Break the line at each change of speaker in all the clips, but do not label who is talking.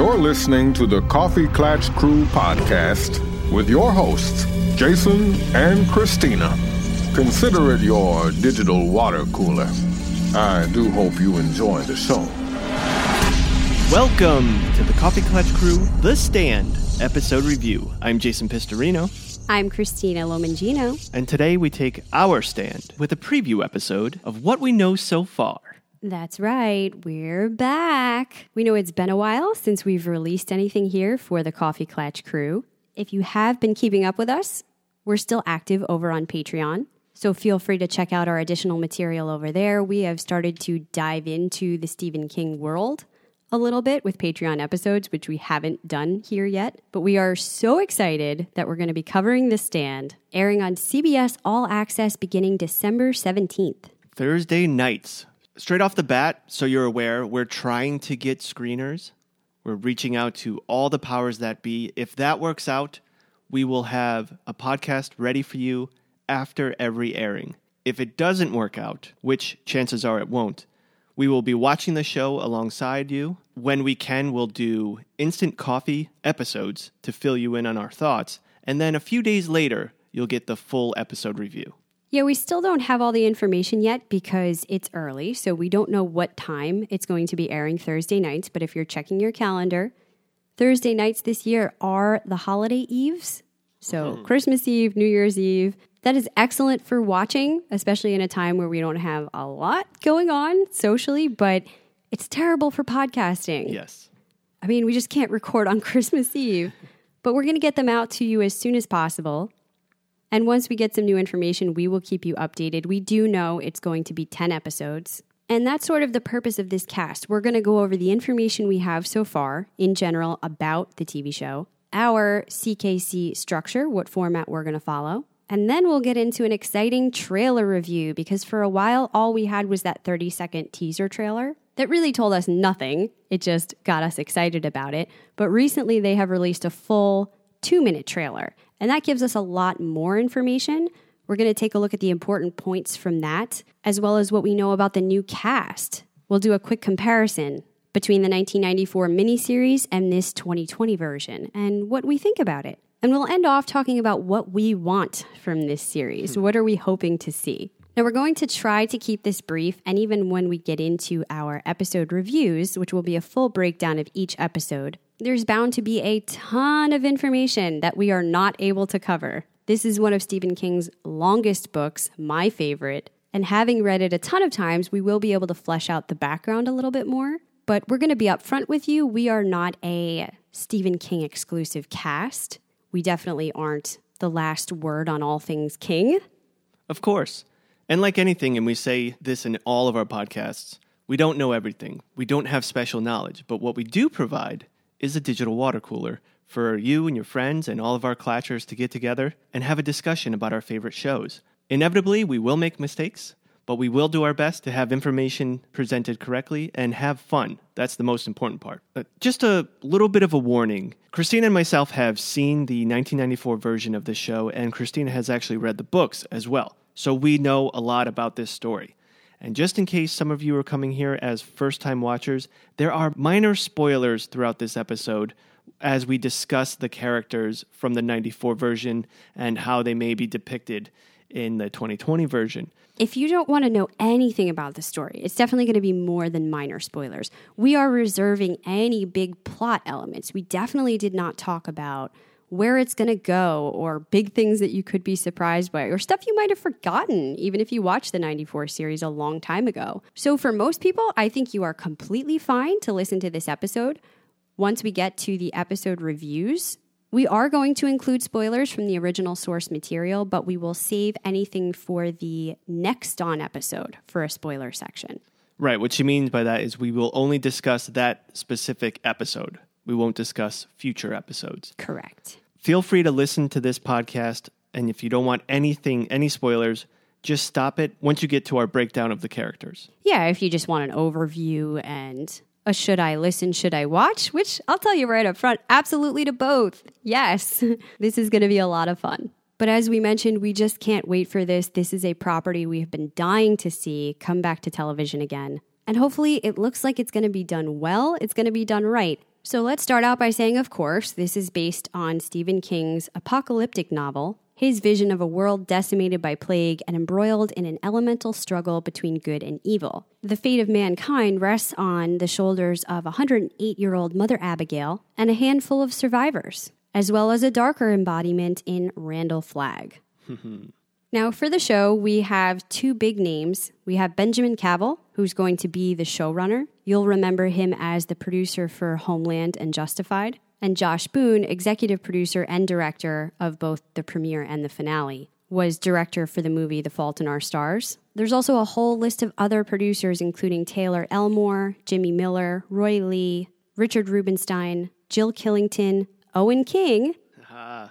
You're listening to the Coffee Klatch Crew podcast with your hosts, Jason and Christina. Consider it your digital water cooler. I do hope you enjoy the show.
Welcome to the Coffee Klatch Crew The Stand episode review. I'm Jason Pistorino,
I'm Christina Lomangino.
and today we take our stand with a preview episode of what we know so far.
That's right, we're back. We know it's been a while since we've released anything here for the Coffee Klatch crew. If you have been keeping up with us, we're still active over on Patreon. So feel free to check out our additional material over there. We have started to dive into the Stephen King world a little bit with Patreon episodes, which we haven't done here yet. But we are so excited that we're going to be covering The Stand, airing on CBS All Access beginning December 17th.
Thursday nights. Straight off the bat, so you're aware, we're trying to get screeners. We're reaching out to all the powers that be. If that works out, we will have a podcast ready for you after every airing. If it doesn't work out, which chances are it won't, we will be watching the show alongside you. When we can, we'll do instant coffee episodes to fill you in on our thoughts. And then a few days later, you'll get the full episode review.
Yeah, we still don't have all the information yet because it's early. So we don't know what time it's going to be airing Thursday nights. But if you're checking your calendar, Thursday nights this year are the holiday eves. So hmm. Christmas Eve, New Year's Eve. That is excellent for watching, especially in a time where we don't have a lot going on socially, but it's terrible for podcasting.
Yes.
I mean, we just can't record on Christmas Eve, but we're going to get them out to you as soon as possible. And once we get some new information, we will keep you updated. We do know it's going to be 10 episodes. And that's sort of the purpose of this cast. We're going to go over the information we have so far in general about the TV show, our CKC structure, what format we're going to follow. And then we'll get into an exciting trailer review because for a while, all we had was that 30 second teaser trailer that really told us nothing. It just got us excited about it. But recently, they have released a full two minute trailer, and that gives us a lot more information. We're going to take a look at the important points from that, as well as what we know about the new cast. We'll do a quick comparison between the 1994 miniseries and this 2020 version and what we think about it. And we'll end off talking about what we want from this series. Hmm. What are we hoping to see? Now, we're going to try to keep this brief, and even when we get into our episode reviews, which will be a full breakdown of each episode, there's bound to be a ton of information that we are not able to cover. This is one of Stephen King's longest books, my favorite, and having read it a ton of times, we will be able to flesh out the background a little bit more. But we're going to be upfront with you. We are not a Stephen King exclusive cast. We definitely aren't the last word on all things King.
Of course. And like anything, and we say this in all of our podcasts, we don't know everything. We don't have special knowledge. But what we do provide is a digital water cooler for you and your friends and all of our clatchers to get together and have a discussion about our favorite shows. Inevitably, we will make mistakes, but we will do our best to have information presented correctly and have fun. That's the most important part. Uh, just a little bit of a warning. Christina and myself have seen the 1994 version of the show, and Christina has actually read the books as well. So we know a lot about this story. And just in case some of you are coming here as first time watchers, there are minor spoilers throughout this episode as we discuss the characters from the 94 version and how they may be depicted in the 2020 version.
If you don't want to know anything about the story, it's definitely going to be more than minor spoilers. We are reserving any big plot elements. We definitely did not talk about where it's going to go or big things that you could be surprised by or stuff you might have forgotten even if you watched the 94 series a long time ago. So for most people, I think you are completely fine to listen to this episode. Once we get to the episode reviews, we are going to include spoilers from the original source material, but we will save anything for the next on episode for a spoiler section.
Right, what she means by that is we will only discuss that specific episode. We won't discuss future episodes.
Correct.
Feel free to listen to this podcast, and if you don't want anything, any spoilers, just stop it once you get to our breakdown of the characters.
Yeah, if you just want an overview and a should I listen, should I watch, which I'll tell you right up front, absolutely to both. Yes, this is going to be a lot of fun. But as we mentioned, we just can't wait for this. This is a property we have been dying to see come back to television again. And hopefully, it looks like it's going to be done well, it's going to be done right. So let's start out by saying, of course, this is based on Stephen King's apocalyptic novel, his vision of a world decimated by plague and embroiled in an elemental struggle between good and evil. The fate of mankind rests on the shoulders of 108 year old Mother Abigail and a handful of survivors, as well as a darker embodiment in Randall Flagg. Now, for the show, we have two big names. We have Benjamin Cavell, who's going to be the showrunner. You'll remember him as the producer for Homeland and Justified. And Josh Boone, executive producer and director of both the premiere and the finale, was director for the movie The Fault in Our Stars. There's also a whole list of other producers, including Taylor Elmore, Jimmy Miller, Roy Lee, Richard Rubinstein, Jill Killington, Owen King, uh-huh.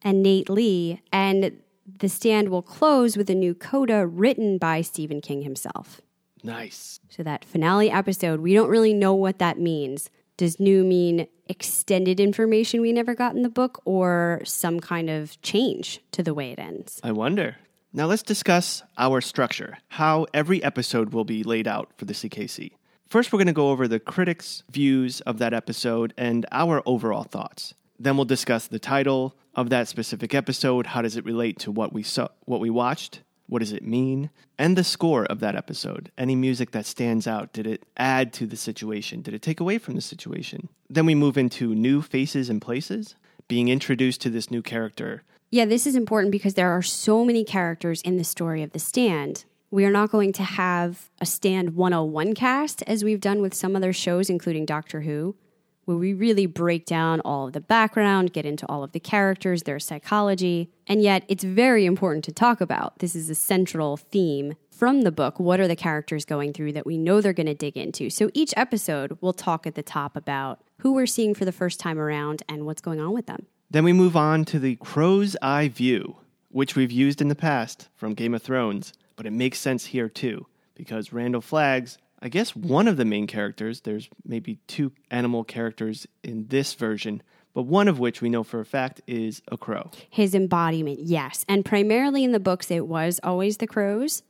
and Nate Lee. And the stand will close with a new coda written by Stephen King himself.
Nice.
So, that finale episode, we don't really know what that means. Does new mean extended information we never got in the book or some kind of change to the way it ends?
I wonder. Now let's discuss our structure, how every episode will be laid out for the CKC. First, we're going to go over the critics' views of that episode and our overall thoughts. Then we'll discuss the title of that specific episode, how does it relate to what we saw, what we watched, what does it mean, and the score of that episode. Any music that stands out, did it add to the situation? Did it take away from the situation? Then we move into new faces and places, being introduced to this new character,
Yeah, this is important because there are so many characters in the story of The Stand. We are not going to have a Stand 101 cast as we've done with some other shows, including Doctor Who, where we really break down all of the background, get into all of the characters, their psychology. And yet, it's very important to talk about. This is a central theme from the book. What are the characters going through that we know they're going to dig into? So each episode, we'll talk at the top about who we're seeing for the first time around and what's going on with them.
Then we move on to the crow's eye view, which we've used in the past from Game of Thrones, but it makes sense here too, because Randall Flagg's, I guess, one of the main characters. There's maybe two animal characters in this version, but one of which we know for a fact is a crow.
his embodiment, yes. And primarily in the books, it was always the crows.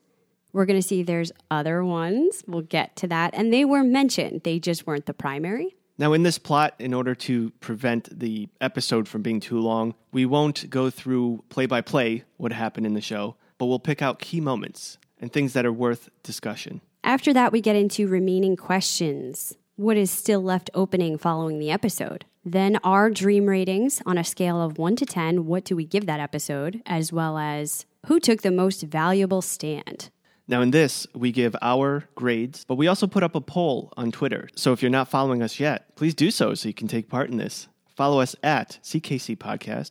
We're going to see there's other ones. We'll get to that. And they were mentioned, they just weren't the primary.
Now, in this plot, in order to prevent the episode from being too long, we won't go through play by play what happened in the show, but we'll pick out key moments and things that are worth discussion.
After that, we get into remaining questions. What is still left opening following the episode? Then our dream ratings on a scale of 1 to 10. What do we give that episode? As well as who took the most valuable stand?
Now, in this, we give our grades, but we also put up a poll on Twitter. So if you're not following us yet, please do so so you can take part in this. Follow us at CKC Podcast.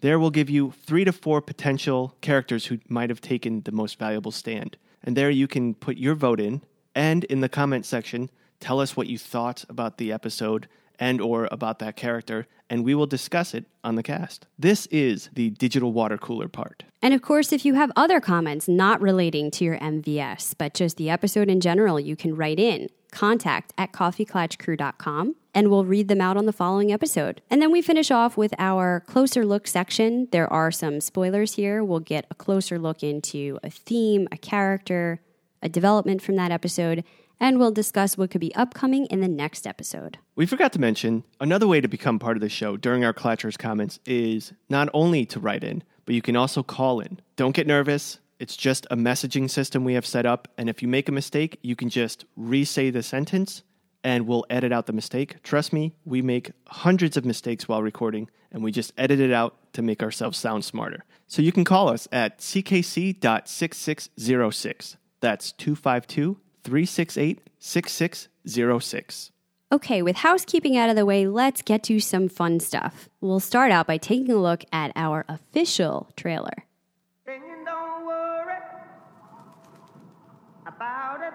There we'll give you three to four potential characters who might have taken the most valuable stand. And there you can put your vote in and in the comment section, tell us what you thought about the episode and or about that character and we will discuss it on the cast. This is the digital water cooler part.
And of course, if you have other comments not relating to your MVS, but just the episode in general, you can write in contact at coffeeclatchcrew.com and we'll read them out on the following episode. And then we finish off with our closer look section. There are some spoilers here. We'll get a closer look into a theme, a character, a development from that episode, and we'll discuss what could be upcoming in the next episode.
We forgot to mention another way to become part of the show during our Clatchers comments is not only to write in, but you can also call in. Don't get nervous. It's just a messaging system we have set up. And if you make a mistake, you can just re say the sentence and we'll edit out the mistake. Trust me, we make hundreds of mistakes while recording and we just edit it out to make ourselves sound smarter. So you can call us at ckc.6606. That's 252 368 6606.
Okay, with housekeeping out of the way, let's get to some fun stuff. We'll start out by taking a look at our official trailer.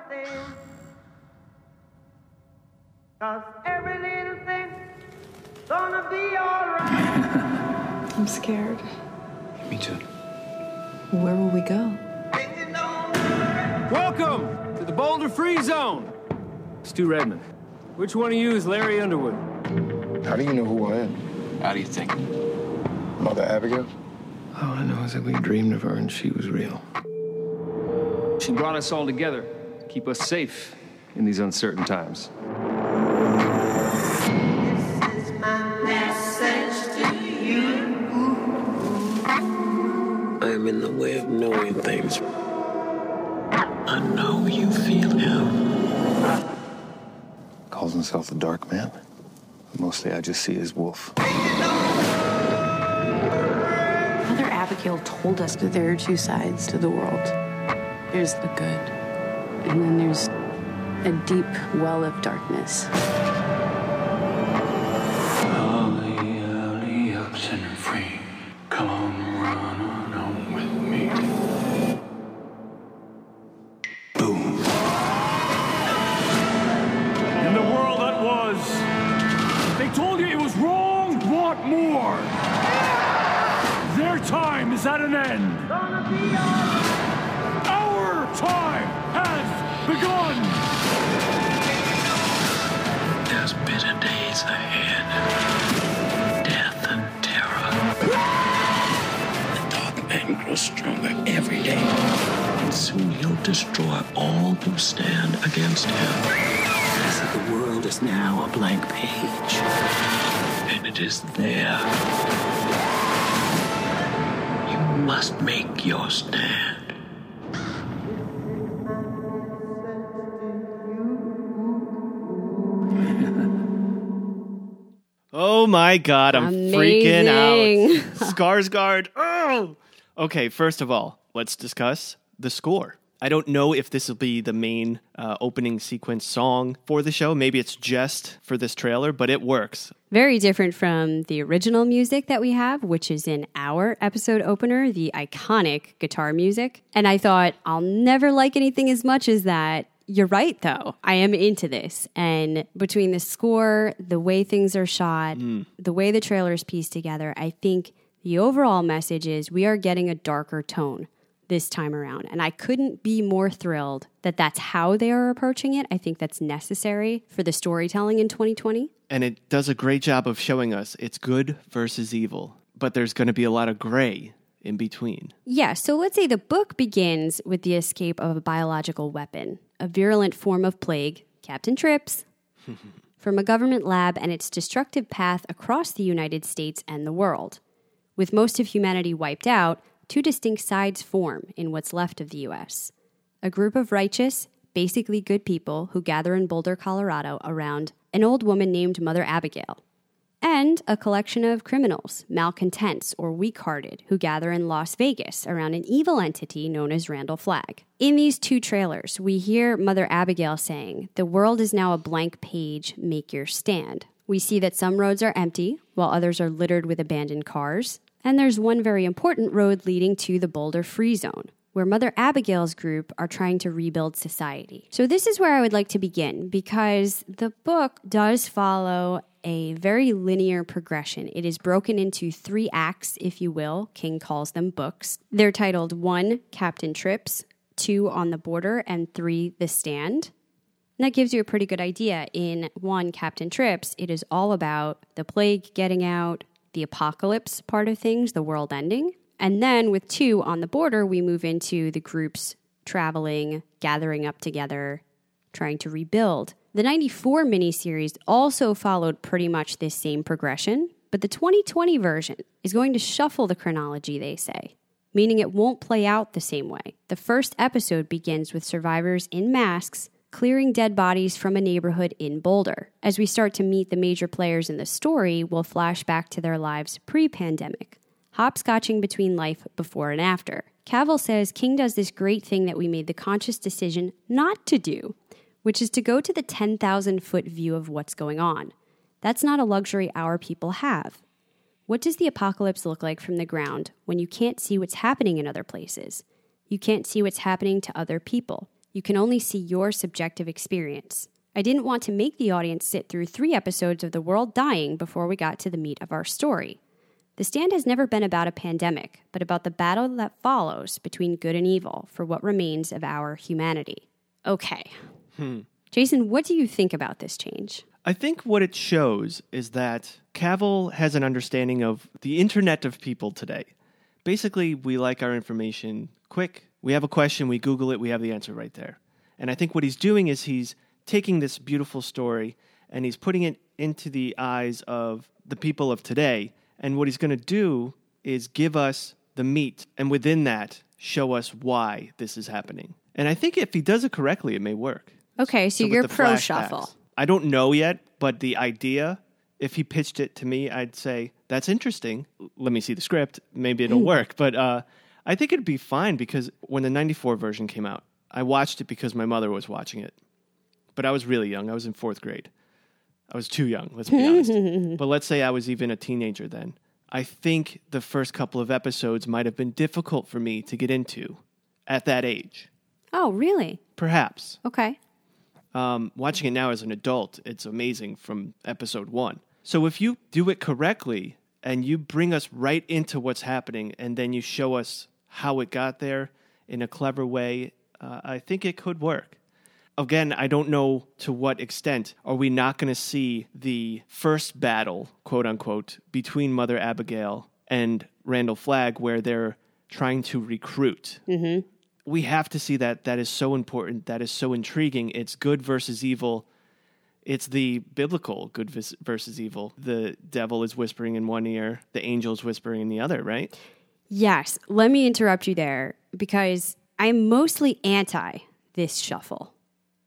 Thing. Cause every little thing gonna be alright.
I'm scared.
Me too.
Where will we go?
Then you don't worry.
Welcome to the Boulder Free Zone. Stu Redman. Which one of you is Larry Underwood?
How do you know who I am? How do you think? Mother Abigail?
All I know is that we dreamed of her and she was real.
She brought us all together to keep us safe in these uncertain times.
I'm
in the way of knowing things. I know you feel him.
Calls himself the Dark Man. Mostly I just see his wolf.
Mother Abigail told us that there are two sides to the world. There's the good and then there's a deep well of darkness.
Oh my god, I'm freaking out. Skarsgård. Oh. Okay, first of all, let's discuss the score. I don't know if this will be the main uh, opening sequence song for the show. Maybe it's just for this trailer, but it works.
Very different from the original music that we have, which is in our episode opener, the iconic guitar music. And I thought, I'll never like anything as much as that. You're right, though. I am into this. And between the score, the way things are shot, hmm. the way the trailer is pieced together, I think the overall message is we are getting a darker tone this time around. And I couldn't be more thrilled that that's how they are approaching it. I think that's necessary for the storytelling in 2020.
And it does a great job of showing us it's good versus evil, but there's going to be a lot of gray in between.
Yeah, so let's say the book begins with the escape of a biological weapon, a virulent form of plague, Captain Trips, from a government lab and its destructive path across the United States and the world. With most of humanity wiped out, two distinct sides form in what's left of the U.S. A group of righteous, basically good people who gather in Boulder, Colorado around an old woman named Mother Abigail and a collection of criminals, malcontents, or weak hearted who gather in Las Vegas around an evil entity known as Randall Flagg. In these two trailers, we hear Mother Abigail saying, The world is now a blank page, make your stand. We see that some roads are empty, while others are littered with abandoned cars. And there's one very important road leading to the Boulder Free Zone, where Mother Abigail's group are trying to rebuild society. So, this is where I would like to begin because the book does follow a very linear progression. It is broken into three acts, if you will. King calls them books. They're titled one, Captain Trips, two, On the Border, and three, The Stand. And that gives you a pretty good idea. In one, Captain Trips, it is all about the plague getting out, the apocalypse part of things, the world ending. And then with two, On the Border, we move into the groups traveling, gathering up together, trying to rebuild. The 94 miniseries also followed pretty much this same progression, but the 2020 version is going to shuffle the chronology, they say, meaning it won't play out the same way. The first episode begins with survivors in masks clearing dead bodies from a neighborhood in Boulder. As we start to meet the major players in the story, we'll flash back to their lives pre pandemic, hopscotching between life before and after. Cavell says King does this great thing that we made the conscious decision not to do, which is to go to the 10,000 foot view of what's going on. That's not a luxury our people have. What does the apocalypse look like from the ground when you can't see what's happening in other places? You can't see what's happening to other people. You can only see your subjective experience. I didn't want to make the audience sit through three episodes of the world dying before we got to the meat of our story. The Stand has never been about a pandemic, but about the battle that follows between good and evil for what remains of our humanity. Okay. Jason, what do you think about this change?
I think what it shows is that Cavell has an understanding of the internet of people today. Basically, we like our information quick. We have a question, we Google it, we have the answer right there. And I think what he's doing is he's taking this beautiful story and he's putting it into the eyes of the people of today. And what he's going to do is give us the meat, and within that, show us why this is happening. And I think if he does it correctly, it may work.
Okay, so,
with
you're pro
flashbacks.
shuffle.
I don't know yet, but the idea, if he pitched it to me, I'd say, that's interesting. Let me see the script. Maybe it'll work. But uh, I think it'd be fine because when the 94 version came out, I watched it because my mother was watching it. But I was really young. I was in fourth grade. I was too young, let's be honest. but let's say I was even a teenager then. I think the first couple of episodes might have been difficult for me to get into at that age.
Oh, really?
Perhaps.
Okay.
Um, watching it now as an adult, it's amazing from episode one. So if you do it correctly and you bring us right into what's happening and then you show us how it got there in a clever way, uh, I think it could work. Again, I don't know to what extent are we not going to see the first battle, quote unquote, between Mother Abigail and Randall Flagg, where they're trying to recruit we have to see that that is so important that is so intriguing it's good versus evil it's the biblical good versus evil the devil is whispering in one ear the angel is whispering in the other right
Yes. Let me interrupt you there because I'm mostly anti this shuffle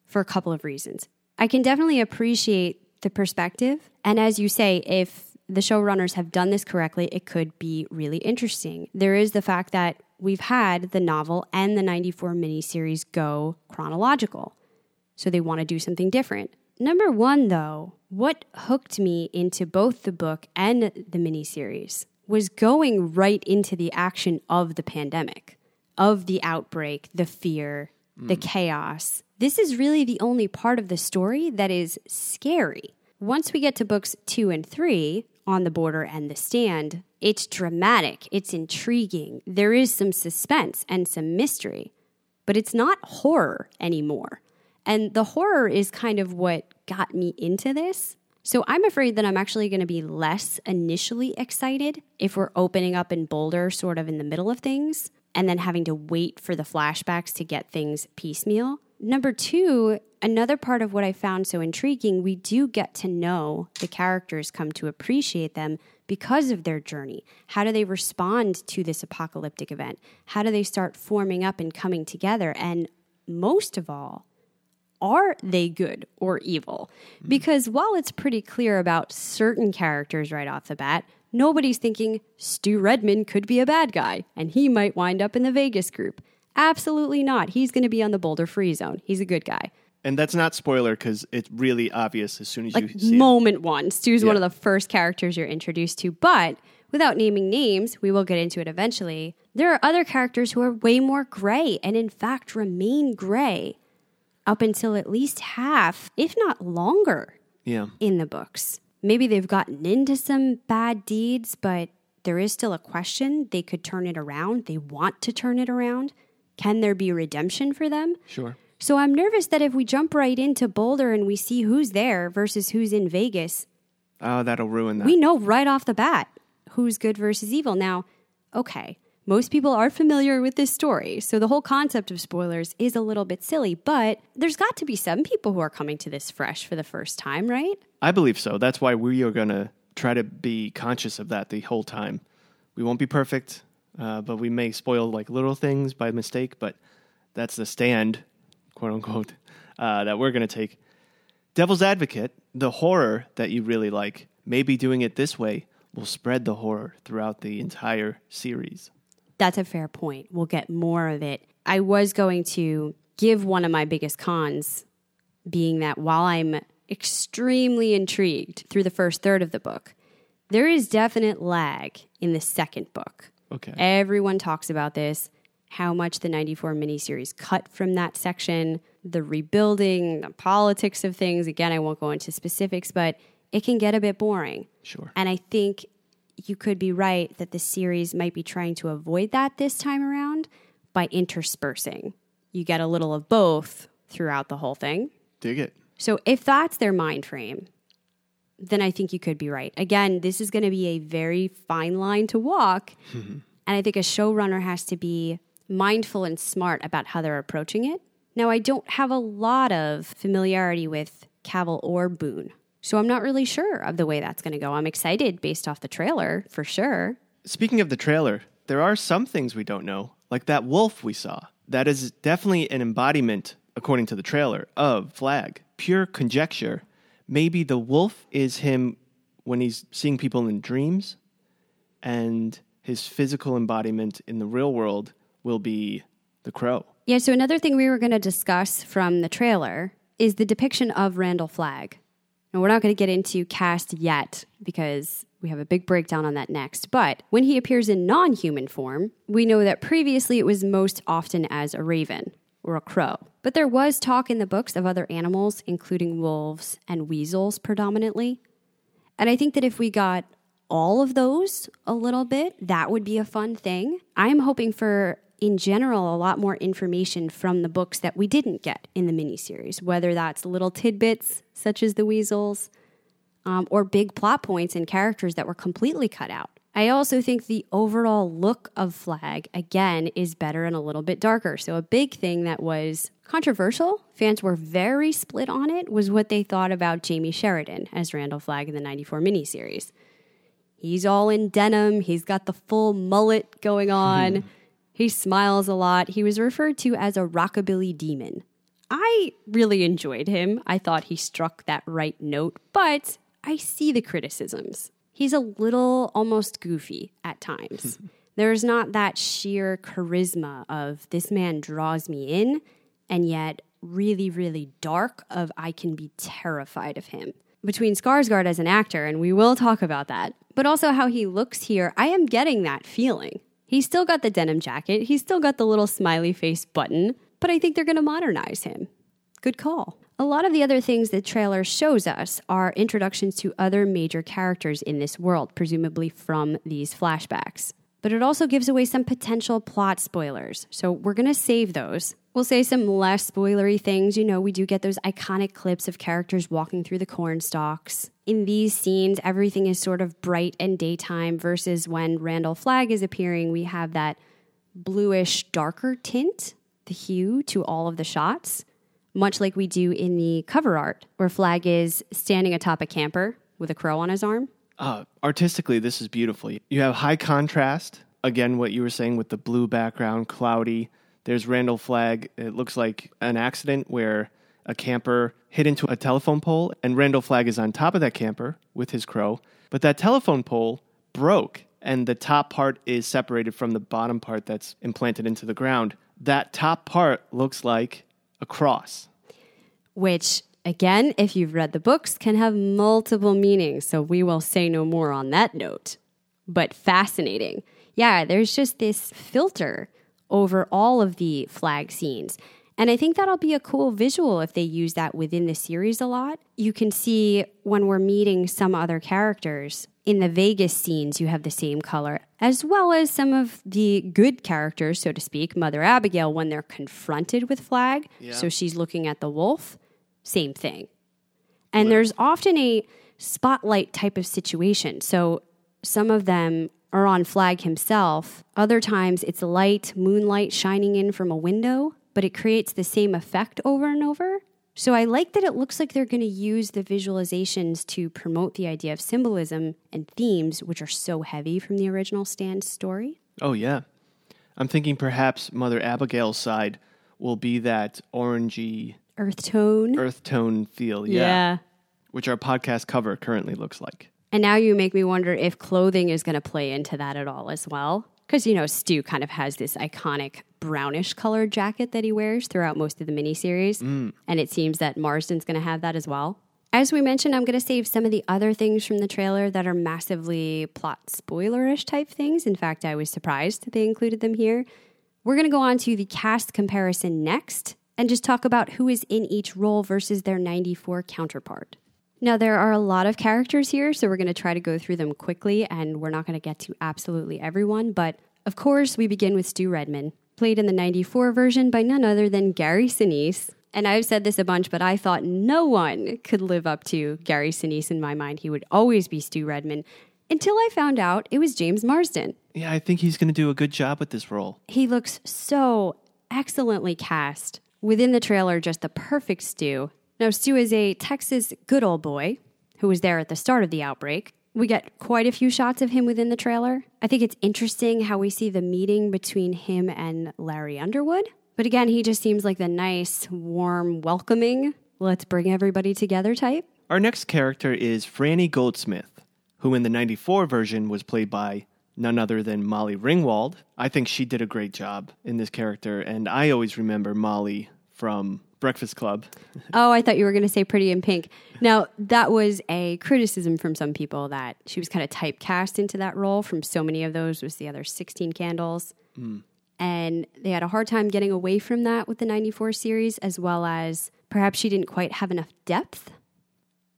for a couple of reasons. I can definitely appreciate the perspective. And as you say, if the showrunners have done this correctly, it could be really interesting. There is the fact that we've had the novel and the 94 miniseries go chronological. So they want to do something different. Number one, though, what hooked me into both the book and the miniseries was going right into the action of the pandemic, of the outbreak, the fear, hmm. the chaos. This is really the only part of the story that is scary. Once we get to books two and three, On the Border and The Stand, it's dramatic, it's intriguing, there is some suspense and some mystery but it's not horror anymore. And the horror is kind of what got me into this. So I'm afraid that I'm actually going to be less initially excited if we're opening up in Boulder, sort of in the middle of things, and then having to wait for the flashbacks to get things piecemeal. Number two, another part of what I found so intriguing, we do get to know the characters, come to appreciate them because of their journey. How do they respond to this apocalyptic event? How do they start forming up and coming together? And most of all, are they good or evil? Hmm. Because while it's pretty clear about certain characters right off the bat, nobody's thinking Stu Redman could be a bad guy and he might wind up in the Vegas group. Absolutely not. He's going to be on the Boulder Free Zone. He's a good guy.
and that's not spoiler because it's really obvious as soon as
Like
you see it
moment one, Stu's one of the first characters you're introduced to. But without naming names, we will get into it eventually. There are other characters who are way more gray and, in fact, remain gray up until at least half, if not longer,
yeah
in the books. Maybe they've gotten into some bad deeds, but there is still a question. They could turn it around. They want to turn it around. Can there be redemption for them?
sure
So I'm nervous that if we jump right into Boulder and we see who's there versus who's in Vegas,
oh that'll ruin that
we know right off the bat who's good versus evil. Now, okay, most people are familiar with this story, so the whole concept of spoilers is a little bit silly, but there's got to be some people who are coming to this fresh for the first time, right?
I believe so. That's why we are going to try to be conscious of that the whole time. We won't be perfect, uh, but we may spoil like little things by mistake, but that's the stand, quote unquote, uh, that we're going to take. Devil's Advocate, the horror that you really like, maybe doing it this way will spread the horror throughout the entire series.
That's a fair point. We'll get more of it. I was going to give one of my biggest cons being that while I'm extremely intrigued through the first third of the book, there is definite lag in the second book.
Okay.
Everyone talks about this, how much the 94 miniseries cut from that section, the rebuilding, the politics of things. Again, I won't go into specifics, but it can get a bit boring.
Sure.
And I think you could be right that the series might be trying to avoid that this time around by interspersing. You get a little of both throughout the whole thing.
Dig it.
So if that's their mind frame, then I think you could be right. Again, this is going to be a very fine line to walk. Mm-hmm. and I think a showrunner has to be mindful and smart about how they're approaching it. Now, I don't have a lot of familiarity with Cavell or Boone. So I'm not really sure of the way that's going to go. I'm excited based off the trailer for sure.
Speaking of the trailer, there are some things we don't know, like that wolf we saw. That is definitely an embodiment, according to the trailer, of Flagg. Pure conjecture. Maybe the wolf is him when he's seeing people in dreams, and his physical embodiment in the real world will be the crow.
Yeah, so another thing we were going to discuss from the trailer is the depiction of Randall Flagg. And we're not going to get into cast yet because we have a big breakdown on that next. But when he appears in non human form, we know that previously it was most often as a raven or a crow. But there was talk in the books of other animals, including wolves and weasels predominantly. And I think that if we got all of those a little bit, that would be a fun thing. I'm hoping for, in general, a lot more information from the books that we didn't get in the miniseries, whether that's little tidbits such as the weasels um, or big plot points and characters that were completely cut out. I also think the overall look of Flagg, again, is better and a little bit darker. So, a big thing that was controversial, fans were very split on it, was what they thought about Jamie Sheridan as Randall Flagg in the 94 miniseries. He's all in denim, he's got the full mullet going on, he smiles a lot. He was referred to as a rockabilly demon. I really enjoyed him. I thought he struck that right note, but I see the criticisms. He's a little almost goofy at times. There's not that sheer charisma of this man draws me in, and yet really, really dark of I can be terrified of him. Between Skarsgård as an actor, and we will talk about that, but also how he looks here, I am getting that feeling. He's still got the denim jacket, he's still got the little smiley face button, but I think they're going to modernize him. Good call. A lot of the other things the trailer shows us are introductions to other major characters in this world, presumably from these flashbacks. But it also gives away some potential plot spoilers, so we're gonna save those. We'll say some less spoilery things. You know, we do get those iconic clips of characters walking through the corn stalks. In these scenes, everything is sort of bright and daytime, versus when Randall Flagg is appearing, we have that bluish, darker tint, the hue to all of the shots much like we do in the cover art, where Flagg is standing atop a camper with a crow on his arm.
Uh, artistically, this is beautiful. You have high contrast. Again, what you were saying with the blue background, cloudy. There's Randall Flagg. It looks like an accident where a camper hit into a telephone pole, and Randall Flagg is on top of that camper with his crow. But that telephone pole broke, and the top part is separated from the bottom part that's implanted into the ground. That top part looks like a cross.
which again, if you've read the books, can have multiple meanings. So we will say no more on that note. But fascinating. Yeah, there's just this filter over all of the Flagg scenes. And I think that'll be a cool visual if they use that within the series a lot. You can see when we're meeting some other characters in the Vegas scenes, you have the same color, as well as some of the good characters, so to speak, Mother Abigail, when they're confronted with Flagg. So she's looking at the wolf, same thing. And there's often a spotlight type of situation. So some of them are on Flagg himself. Other times it's light, moonlight shining in from a window, but it creates the same effect over and over. So I like that it looks like they're going to use the visualizations to promote the idea of symbolism and themes, which are so heavy from the original Stand story.
Oh, yeah. I'm thinking perhaps Mother Abigail's side will be that orangey
Earth tone.
earth tone feel.
Yeah.
Which our podcast cover currently looks like.
And now you make me wonder if clothing is going to play into that at all as well. Because, you know, Stu kind of has this iconic brownish colored jacket that he wears throughout most of the miniseries. Mm. And it seems that Marsden's going to have that as well. As we mentioned, I'm going to save some of the other things from the trailer that are massively plot spoilerish type things. In fact, I was surprised that they included them here. We're going to go on to the cast comparison next and just talk about who is in each role versus their 94 counterpart. Now, there are a lot of characters here, so we're going to try to go through them quickly, and we're not going to get to absolutely everyone. But of course, we begin with Stu Redman, played in the 94 version by none other than Gary Sinise. And I've said this a bunch, but I thought no one could live up to Gary Sinise in my mind. He would always be Stu Redman until I found out it was James Marsden.
Yeah, I think he's going to do a good job with this role.
He looks so excellently cast. Within the trailer, just the perfect Stu. Now, Stu is a Texas good old boy who was there at the start of the outbreak. We get quite a few shots of him within the trailer. I think it's interesting how we see the meeting between him and Larry Underwood. But again, he just seems like the nice, warm, welcoming, let's bring everybody together type.
Our next character is Franny Goldsmith, who in the 94 version was played by none other than Molly Ringwald. I think she did a great job in this character, and I always remember Molly from Breakfast Club.
Oh, I thought you were going to say Pretty in Pink. Now, that was a criticism from some people that she was kind of typecast into that role from so many of those was the other 16 candles. Hmm. And they had a hard time getting away from that with the 94 series as well as perhaps she didn't quite have enough depth.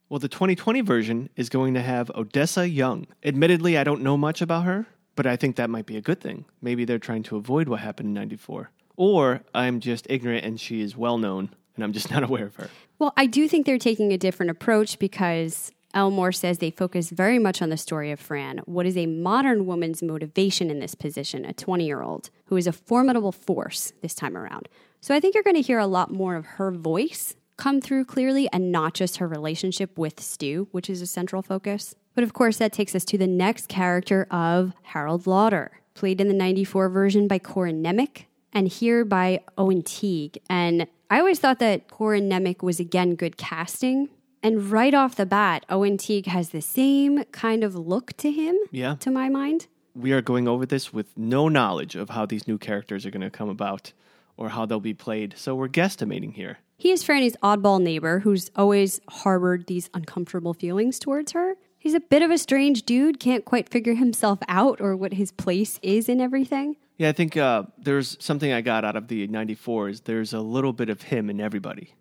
Well, the 2020 version is going to have Odessa Young. Admittedly, I don't know much about her, but I think that might be a good thing. Maybe they're trying to avoid what happened in 94. Or I'm just ignorant and she is well known and I'm just not aware of her.
Well, I do think they're taking a different approach because Elmore says they focus very much on the story of Fran. What is a modern woman's motivation in this position, a 20 year old who is a formidable force this time around? So I think you're going to hear a lot more of her voice come through clearly and not just her relationship with Stu, which is a central focus. But of course, that takes us to the next character of Harold Lauder, played in the 94 version by Corin Nemec and here by Owen Teague. And I always thought that Corin Nemec was again good casting. And right off the bat, Owen Teague has the same kind of look to him,
Yeah.
to my mind.
We are going over this with no knowledge of how these new characters are going to come about or how they'll be played. So we're guesstimating here.
He is Franny's oddball neighbor who's always harbored these uncomfortable feelings towards her. He's a bit of a strange dude, can't quite figure himself out or what his place is in everything.
Yeah, I think uh, there's something I got out of the 94 is there's a little bit of him in everybody,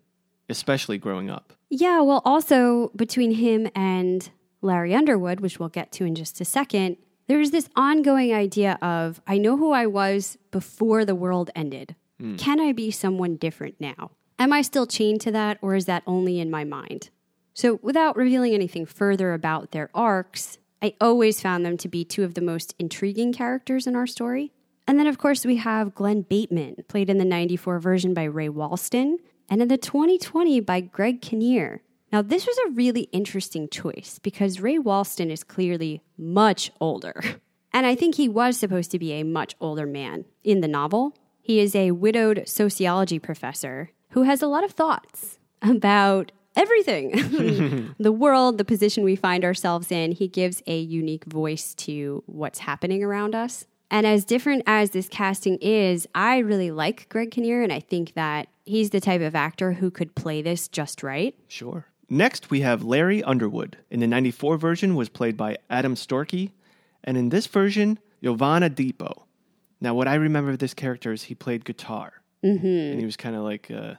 especially growing up.
Yeah, well, also between him and Larry Underwood, which we'll get to in just a second, there's this ongoing idea of I know who I was before the world ended. Can I be someone different now? Am I still chained to that, or is that only in my mind? So, without revealing anything further about their arcs, I always found them to be two of the most intriguing characters in our story. And then, of course, we have Glenn Bateman, played in the 94 version by Ray Walston, and in the 2020 by Greg Kinnear. Now, this was a really interesting choice because Ray Walston is clearly much older. And I think he was supposed to be a much older man in the novel. He is a widowed sociology professor who has a lot of thoughts about everything the world, the position we find ourselves in. He gives a unique voice to what's happening around us. And as different as this casting is, I really like Greg Kinnear, and I think that he's the type of actor who could play this just right.
Sure. Next, we have Larry Underwood. In the 94 version was played by Adam Storkey, and in this version, Jovan Adepo. Now, what I remember of this character is he played guitar, mm-hmm. and he was kind of like uh,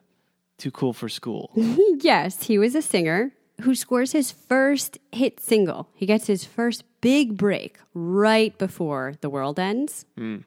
too cool for school.
Yes, he was a singer who scores his first hit single. He gets his first big break right before the world ends. Hmm.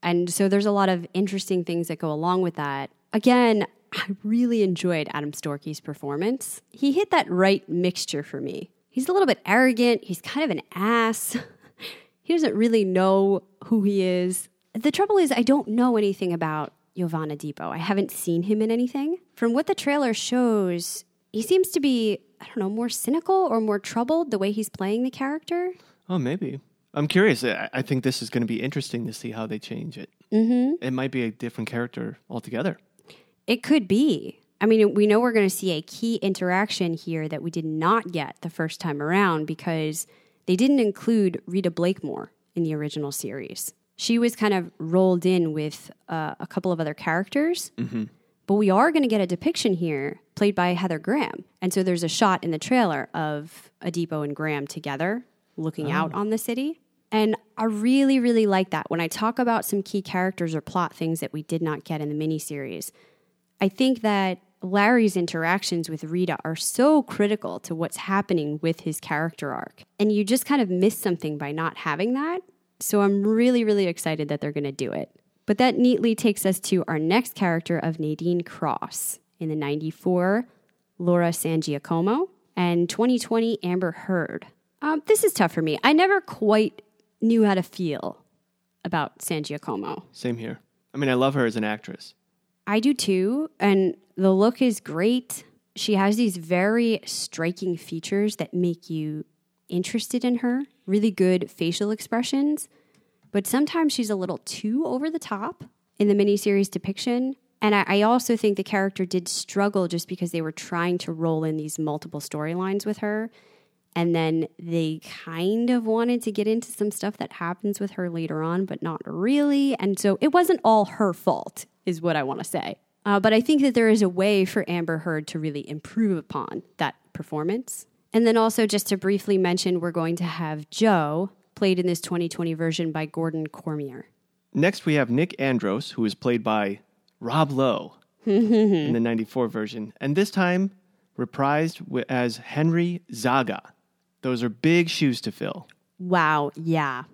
And so there's a lot of interesting things that go along with that. Again, I really enjoyed Adam Storkey's performance. He hit that right mixture for me. He's a little bit arrogant, he's kind of an ass. he doesn't really know who he is. The trouble is, I don't know anything about Jovan Adepo. I haven't seen him in anything. From what the trailer shows, he seems to be, I don't know, more cynical or more troubled the way he's playing the character.
oh, maybe. I'm curious. I, I think this is going to be interesting to see how they change it. Mm-hmm. It might be a different character altogether.
It could be. I mean, we know we're going to see a key interaction here that we did not get the first time around because they didn't include Rita Blakemore in the original series. She was kind of rolled in with uh, a couple of other characters. But we are going to get a depiction here played by Heather Graham. And so there's a shot in the trailer of Adepo and Graham together looking out oh. on the city. And I really, really like that. When I talk about some key characters or plot things that we did not get in the miniseries, I think that Larry's interactions with Rita are so critical to what's happening with his character arc. And you just kind of miss something by not having that. So I'm really, really excited that they're going to do it. But that neatly takes us to our next character of Nadine Cross in the 94, Laura San Giacomo, and 2020, Amber Heard. Um, this is tough for me. I never quite knew how to feel about San Giacomo.
Same here. I mean, I love her as an actress.
I do too. And the look is great. She has these very striking features that make you interested in her, really good facial expressions, but sometimes she's a little too over the top in the miniseries depiction. And I, I also think the character did struggle just because they were trying to roll in these multiple storylines with her. And then they kind of wanted to get into some stuff that happens with her later on, but not really. And so it wasn't all her fault, is what I want to say. Uh, but I think that there is a way for Amber Heard to really improve upon that performance. And then also, just to briefly mention, we're going to have Joe, played in this 2020 version by Gordon Cormier.
Next, we have Nick Andros, who is played by Rob Lowe in the 94 version, and this time reprised as Henry Zaga. Those are big shoes to fill.
Wow, yeah.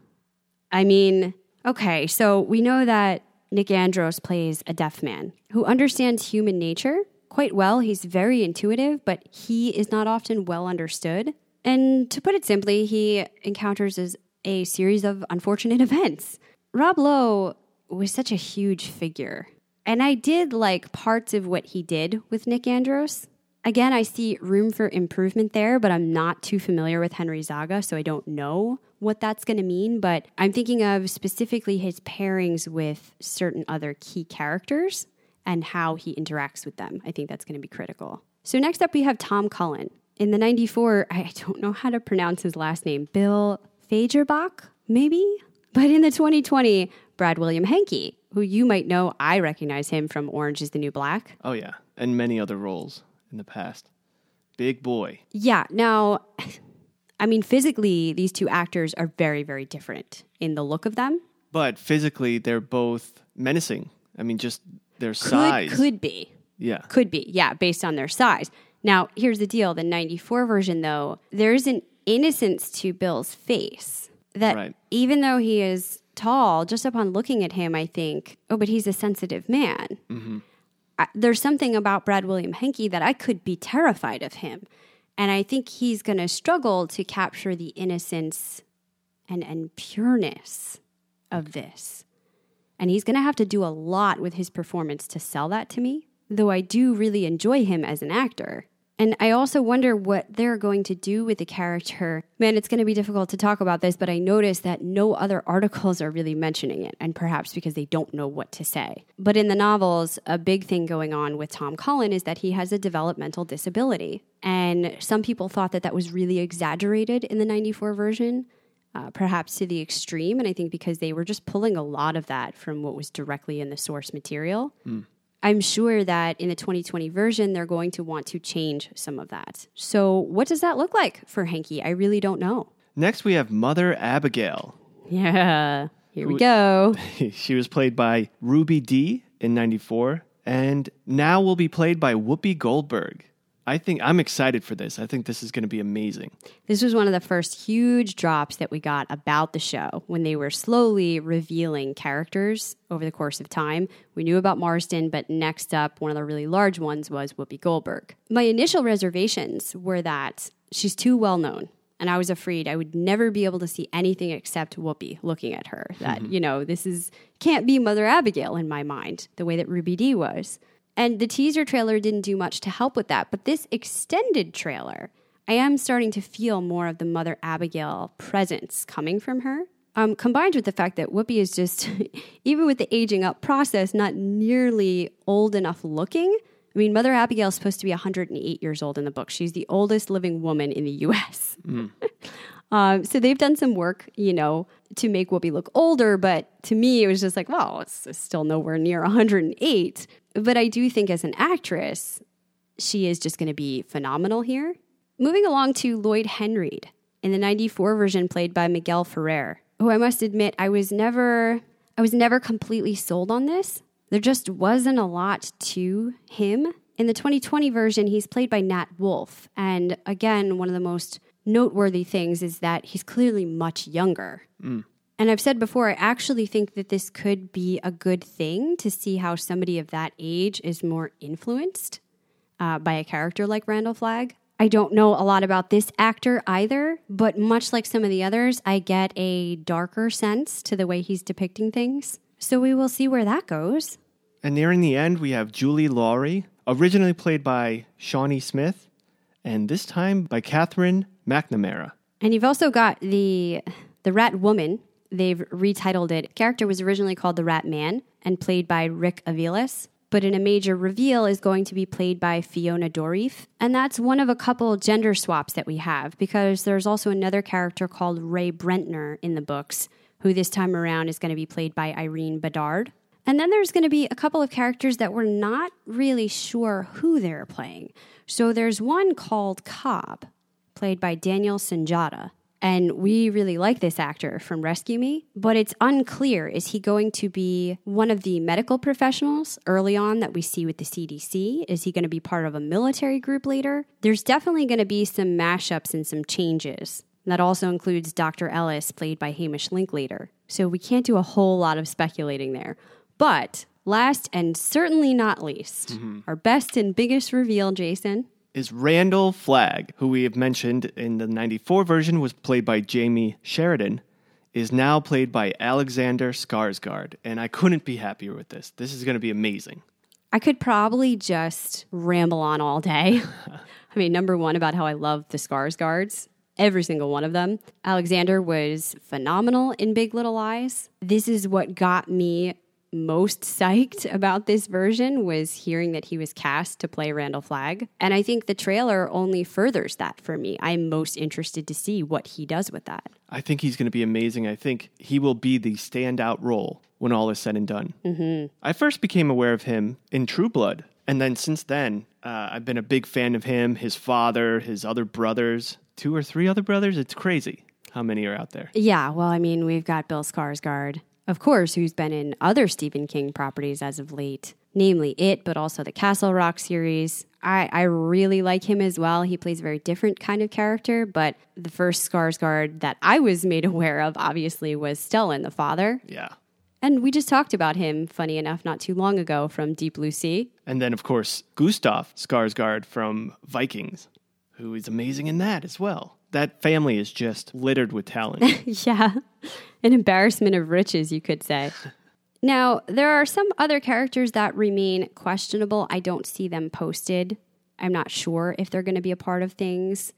I mean, okay, so we know that Nick Andros plays a deaf man who understands human nature quite well. He's very intuitive, but he is not often well understood. And to put it simply, he encounters a series of unfortunate events. Rob Lowe was such a huge figure. And I did like parts of what he did with Nick Andros. Again, I see room for improvement there, but I'm not too familiar with Henry Zaga, so I don't know what that's going to mean. But I'm thinking of specifically his pairings with certain other key characters and how he interacts with them. I think that's going to be critical. So, next up, we have Tom Cullen. In the 94, I don't know how to pronounce his last name, Bill Fagerbach, maybe? But in the 2020, Brad William Henke, who you might know, I recognize him from Orange is the New Black.
Oh, yeah, and many other roles in the past. Big boy.
Yeah. Now, I mean, physically, these two actors are very, very different in the look of them.
But physically, they're both menacing. I mean, just their
Could,
size.
could be.
Yeah.
Could be. Yeah, based on their size. Now, here's the deal the 94 version, though, there's an innocence to Bill's face that
Right.
even though he is tall, just upon looking at him, I think, oh, but he's a sensitive man. Mm-hmm. I, there's something about Brad William Henke that I could be terrified of him. And I think he's going to struggle to capture the innocence and, and pureness of this. And he's going to have to do a lot with his performance to sell that to me, though I do really enjoy him as an actor. And I also wonder what they're going to do with the character. Man, it's going to be difficult to talk about this, but I noticed that no other articles are really mentioning it, and perhaps because they don't know what to say. But in the novels, a big thing going on with Tom Cullen is that he has a developmental disability. And some people thought that that was really exaggerated in the 94 version uh, perhaps to the extreme. And I think because they were just pulling a lot of that from what was directly in the source material. I'm sure that in the 2020 version, they're going to want to change some of that. So, what does that look like for Henke? I really don't know.
Next, we have Mother Abigail.
Yeah, here we go.
she was played by Ruby Dee in 94 and now will be played by Whoopi Goldberg. I think I'm excited for this. I think this is going to be amazing.
This was one of the first huge drops that we got about the show when they were slowly revealing characters over the course of time. We knew about Marsden, but next up, one of the really large ones was Whoopi Goldberg. My initial reservations were that she's too well known. And I was afraid I would never be able to see anything except Whoopi looking at her. That, mm-hmm. you know, this is can't be Mother Abigail in my mind, the way that Ruby Dee was. And the teaser trailer didn't do much to help with that. But this extended trailer, I am starting to feel more of the Mother Abigail presence coming from her. Um, combined with the fact that Whoopi is just, even with the aging up process, not nearly old enough looking. I mean, Mother Abigail is supposed to be 108 years old in the book. She's the oldest living woman in the US. Um, so they've done some work, you know, to make Whoopi look older, but to me, it was just like, well, it's still nowhere near 108. But I do think as an actress, she is just going to be phenomenal here. Moving along to Lloyd Henreid in the 94 version played by Miguel Ferrer, who I must admit I was never I was never completely sold on this. There just wasn't a lot to him. In the 2020 version, he's played by Nat Wolff, and again, one of the most noteworthy things is that he's clearly much younger. Mm. And I've said before, I actually think that this could be a good thing to see how somebody of that age is more influenced uh, by a character like Randall Flagg. I don't know a lot about this actor either, but much like some of the others, I get a darker sense to the way he's depicting things. So we will see where that goes.
And nearing the end, we have Julie Lawry, originally played by Shawnee Smith, and this time by Katherine McNamara.
And you've also got the the Rat Woman. They've retitled it. Character was originally called the Rat Man and played by Rick Aviles, but in a major reveal is going to be played by Fiona Dourif. And that's one of a couple gender swaps that we have because there's also another character called Ray Brentner in the books, who this time around is going to be played by Irene Bedard. And then there's going to be a couple of characters that we're not really sure who they're playing. So there's one called Cobb, played by Daniel Sunjata. And we really like this actor from Rescue Me, but it's unclear is he going to be one of the medical professionals early on that we see with the CDC? Is he going to be part of a military group later? There's definitely going to be some mashups and some changes. That also includes Dr. Ellis, played by Hamish Linklater. So we can't do a whole lot of speculating there. But last and certainly not least, mm-hmm. our best and biggest reveal, Jason,
is Randall Flagg, who we have mentioned in the 94 version was played by Jamie Sheridan, is now played by Alexander Skarsgård. And I couldn't be happier with this. This is going to be amazing.
I could probably just ramble on all day. I mean, number one, about how I love the Skarsgårds, every single one of them. Alexander was phenomenal in Big Little Lies. This is what got me most psyched about this version was hearing that he was cast to play Randall Flagg. And I think the trailer only furthers that for me. I'm most interested to see what he does with that.
I think he's going to be amazing. I think he will be the standout role when all is said and done. Mm-hmm. I first became aware of him in True Blood. And then since then, uh, I've been a big fan of him, his father, his other brothers, two or three other brothers. It's crazy how many are out there.
Yeah, well, I mean, we've got Bill Skarsgård, of course, who's been in other Stephen King properties as of late, namely It, but also the Castle Rock series. I, I really like him as well. He plays a very different kind of character, but the first Skarsgård that I was made aware of, obviously, was Stellan, the father.
Yeah.
And we just talked about him, funny enough, not too long ago from Deep Blue Sea.
And then, of course, Gustaf Skarsgård from Vikings, who is amazing in that as well. That family is just littered with talent.
yeah, an embarrassment of riches, you could say. now, there are some other characters that remain questionable. I don't see them posted. I'm not sure if they're going to be a part of things.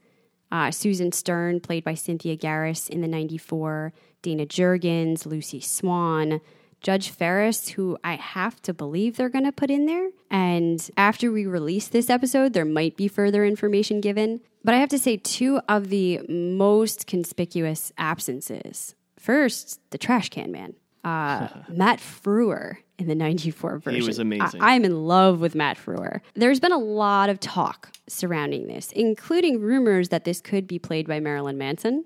Uh, Susan Stern, played by Cynthia Garris in the 94, Dana Jurgens, Lucy Swan, Judge Farris, who I have to believe they're going to put in there. And after we release this episode, there might be further information given. But I have to say, two of the most conspicuous absences. First, the trash can man. Uh, Matt Frewer in the 94 version.
He was amazing.
I, I'm in love with Matt Frewer. There's been a lot of talk surrounding this, including rumors that this could be played by Marilyn Manson.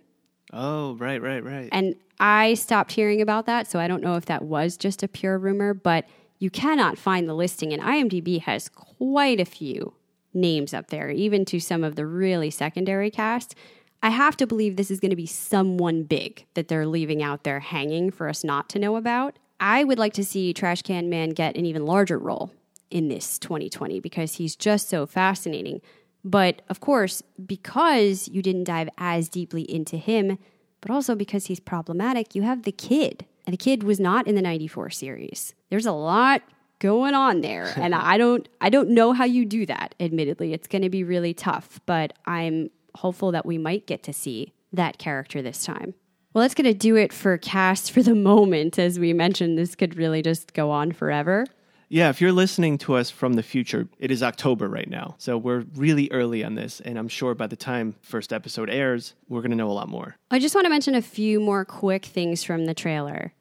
oh, right, right, right.
And I stopped hearing about that, so I don't know if that was just a pure rumor, but you cannot find the listing, and IMDb has quite a few names up there, even to some of the really secondary cast. I have to believe this is going to be someone big that they're leaving out there hanging for us not to know about. I would like to see Trash Can Man get an even larger role in this 2020 because he's just so fascinating. But of course, because you didn't dive as deeply into him, but also because he's problematic, you have the kid. And the kid was not in the 94 series. There's a lot going on there and I don't I don't know how you do that. Admittedly, it's going to be really tough, but I'm hopeful that we might get to see that character this time. Well, that's going to do it for cast for the moment. As we mentioned, this could really just go on forever.
Yeah, if you're listening to us from the future, it is October right now. So we're really early on this, and I'm sure by the time first episode airs, we're going to know a lot more.
I just want to mention a few more quick things from the trailer.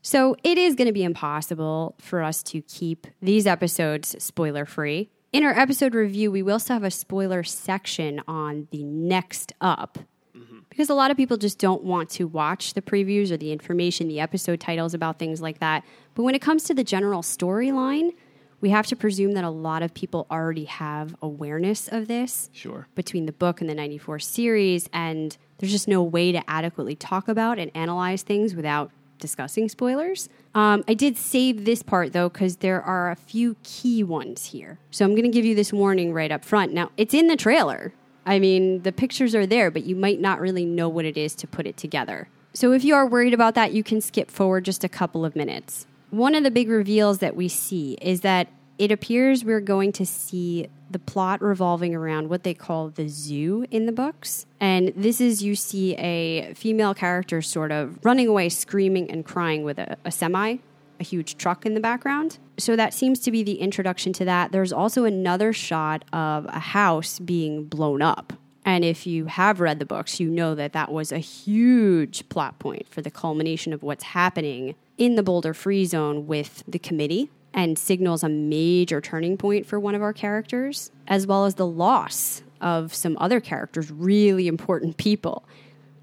So, it is going to be impossible for us to keep these episodes spoiler free. In our episode review, we will still have a spoiler section on the next up mm-hmm. because a lot of people just don't want to watch the previews or the information, the episode titles about things like that. But when it comes to the general storyline, we have to presume that a lot of people already have awareness of this
Sure.
between the book and the 94 series, and there's just no way to adequately talk about and analyze things without discussing spoilers. Um, I did save this part though, because there are a few key ones here. So I'm going to give you this warning right up front. Now, it's in the trailer. I mean, the pictures are there, but you might not really know what it is to put it together. So if you are worried about that, you can skip forward just a couple of minutes. One of the big reveals that we see is that it appears we're going to see the plot revolving around what they call the zoo in the books. And this is you see a female character sort of running away, screaming and crying with a, a semi, a huge truck in the background. So that seems to be the introduction to that. There's also another shot of a house being blown up. And if you have read the books, you know that that was a huge plot point for the culmination of what's happening in the Boulder Free Zone with the committee and signals a major turning point for one of our characters, as well as the loss of some other characters, really important people.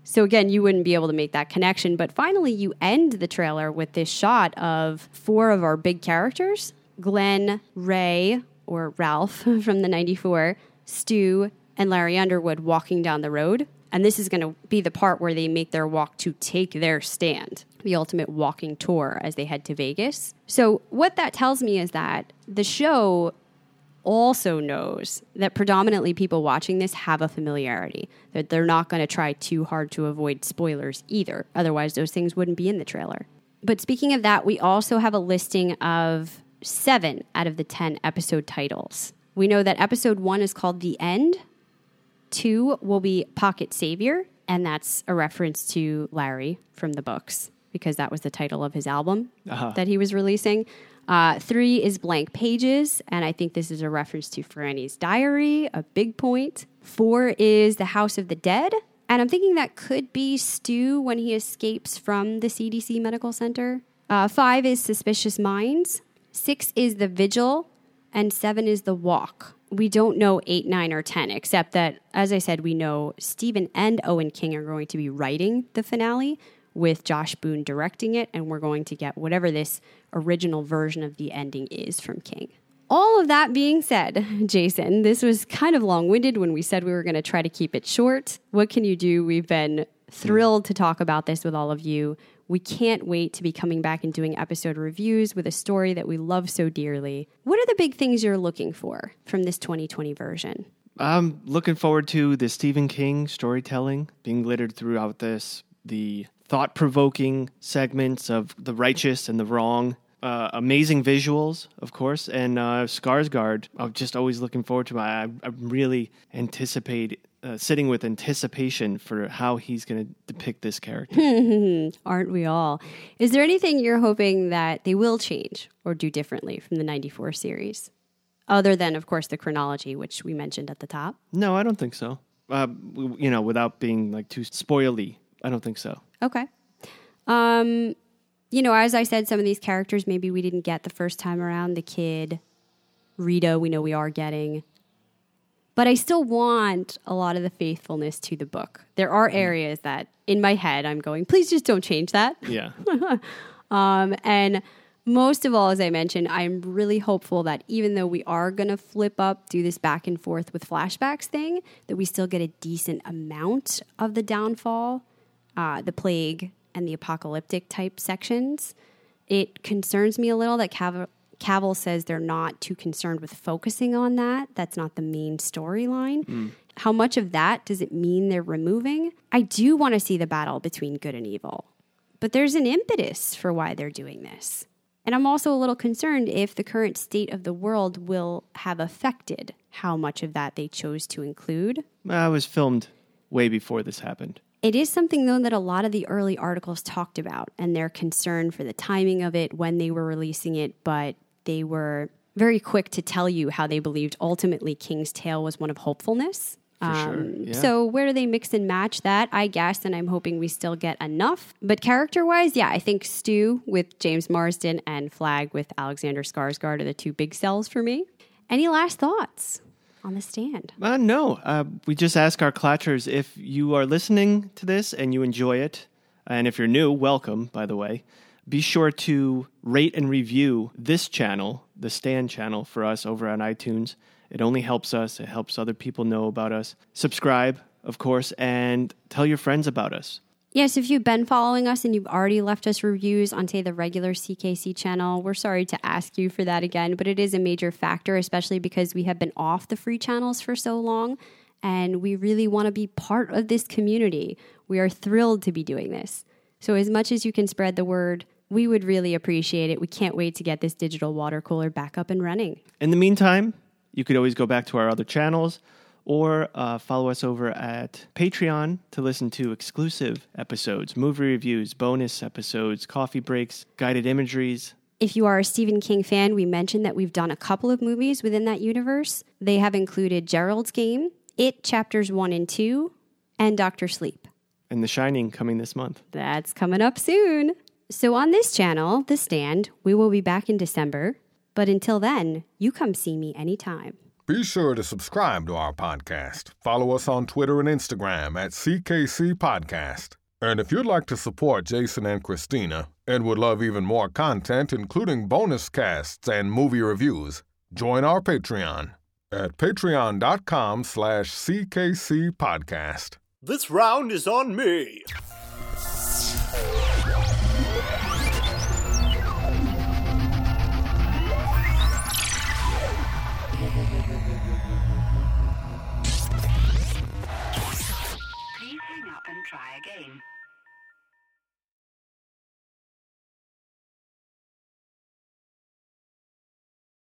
So again, you wouldn't be able to make that connection. But finally, you end the trailer with this shot of four of our big characters Glenn, Ray, or Ralph from the 94, Stu, and Larry Underwood walking down the road. And this is going to be the part where they make their walk to take their stand, the ultimate walking tour as they head to Vegas. So, what that tells me is that the show also knows that predominantly people watching this have a familiarity, that they're not going to try too hard to avoid spoilers either. Otherwise, those things wouldn't be in the trailer. But speaking of that, we also have a listing of seven out of the 10 episode titles. We know that episode one is called The End, two will be Pocket Savior, and that's a reference to Larry from the books because that was the title of his album
Uh-huh.
that he was releasing. Uh, three is Blank Pages, and I think this is a reference to Franny's diary, a big point. Four is The House of the Dead, and I'm thinking that could be Stu when he escapes from the CDC Medical Center. Uh, five is Suspicious Minds. Six is The Vigil, and seven is The Walk. We don't know eight, nine, or 10, except that, as I said, we know Stephen and Owen King are going to be writing the finale with Josh Boone directing it, and we're going to get whatever this original version of the ending is from King. All of that being said, Jason, this was kind of long winded when we said we were going to try to keep it short. What can you do? We've been thrilled to talk about this with all of you. We can't wait to be coming back and doing episode reviews with a story that we love so dearly. What are the big things you're looking for from this 2020 version?
I'm looking forward to the Stephen King storytelling being littered throughout this, the thought provoking segments of the righteous and the wrong, uh, amazing visuals, of course, and uh, Skarsgård. I'm just always looking forward to. I, I really anticipate. Uh, sitting with anticipation for how he's going to depict this character.
Aren't we all? Is there anything you're hoping that they will change or do differently from the 94 series? Other than, of course, the chronology, which we mentioned at the top.
No, I don't think so. Uh, you know, without being like too spoily, I don't think so.
Okay. Um, you know, as I said, some of these characters maybe we didn't get the first time around. The kid, Rita, we know we are getting. But I still want a lot of the faithfulness to the book. There are areas that in my head I'm going, please just don't change that.
Yeah.
Um, and most of all, as I mentioned, I'm really hopeful that even though we are going to flip up, do this back and forth with flashbacks thing, that we still get a decent amount of the downfall, uh, the plague, and the apocalyptic type sections. It concerns me a little that Cav- Cavell says they're not too concerned with focusing on that. That's not the main storyline. Hmm. How much of that does it mean they're removing? I do want to see the battle between good and evil but there's an impetus for why they're doing this. And I'm also a little concerned if the current state of the world will have affected how much of that they chose to include.
I was filmed way before this happened.
It is something, though, that a lot of the early articles talked about and their concern for the timing of it, when they were releasing it, but they were very quick to tell you how they believed ultimately King's Tale was one of hopefulness.
sure, yeah.
So where do they mix and match that? I guess, and I'm hoping we still get enough. But character-wise, yeah, I think Stu with James Marsden and Flagg with Alexander Skarsgård are the two big sells for me. Any last thoughts on the stand?
Uh, no, uh, we just ask our clatchers if you are listening to this and you enjoy it, and if you're new, welcome, by the way. Be sure to rate and review this channel, the Stand channel, for us over on iTunes. It only helps us, it helps other people know about us. Subscribe, of course, and tell your friends about us.
Yes, if you've been following us and you've already left us reviews on, say, the regular CKC channel, we're sorry to ask you for that again, but it is a major factor, especially because we have been off the free channels for so long and we really want to be part of this community. We are thrilled to be doing this. So, as much as you can spread the word, We would really appreciate it. We can't wait to get this digital water cooler back up and running.
In the meantime, you could always go back to our other channels or uh, follow us over at Patreon to listen to exclusive episodes, movie reviews, bonus episodes, coffee breaks, guided imageries.
If you are a Stephen King fan, we mentioned that we've done a couple of movies within that universe. They have included Gerald's Game, It Chapters 1 and 2, and Doctor Sleep.
And The Shining coming this month.
That's coming up soon. So, on this channel, The Stand, we will be back in December. But until then, you come see me anytime.
Be sure to subscribe to our podcast. Follow us on Twitter and Instagram at CKC Podcast. And if you'd like to support Jason and Christina and would love even more content, including bonus casts and movie reviews, join our Patreon at patreon.com slash CKC Podcast.
This round is on me.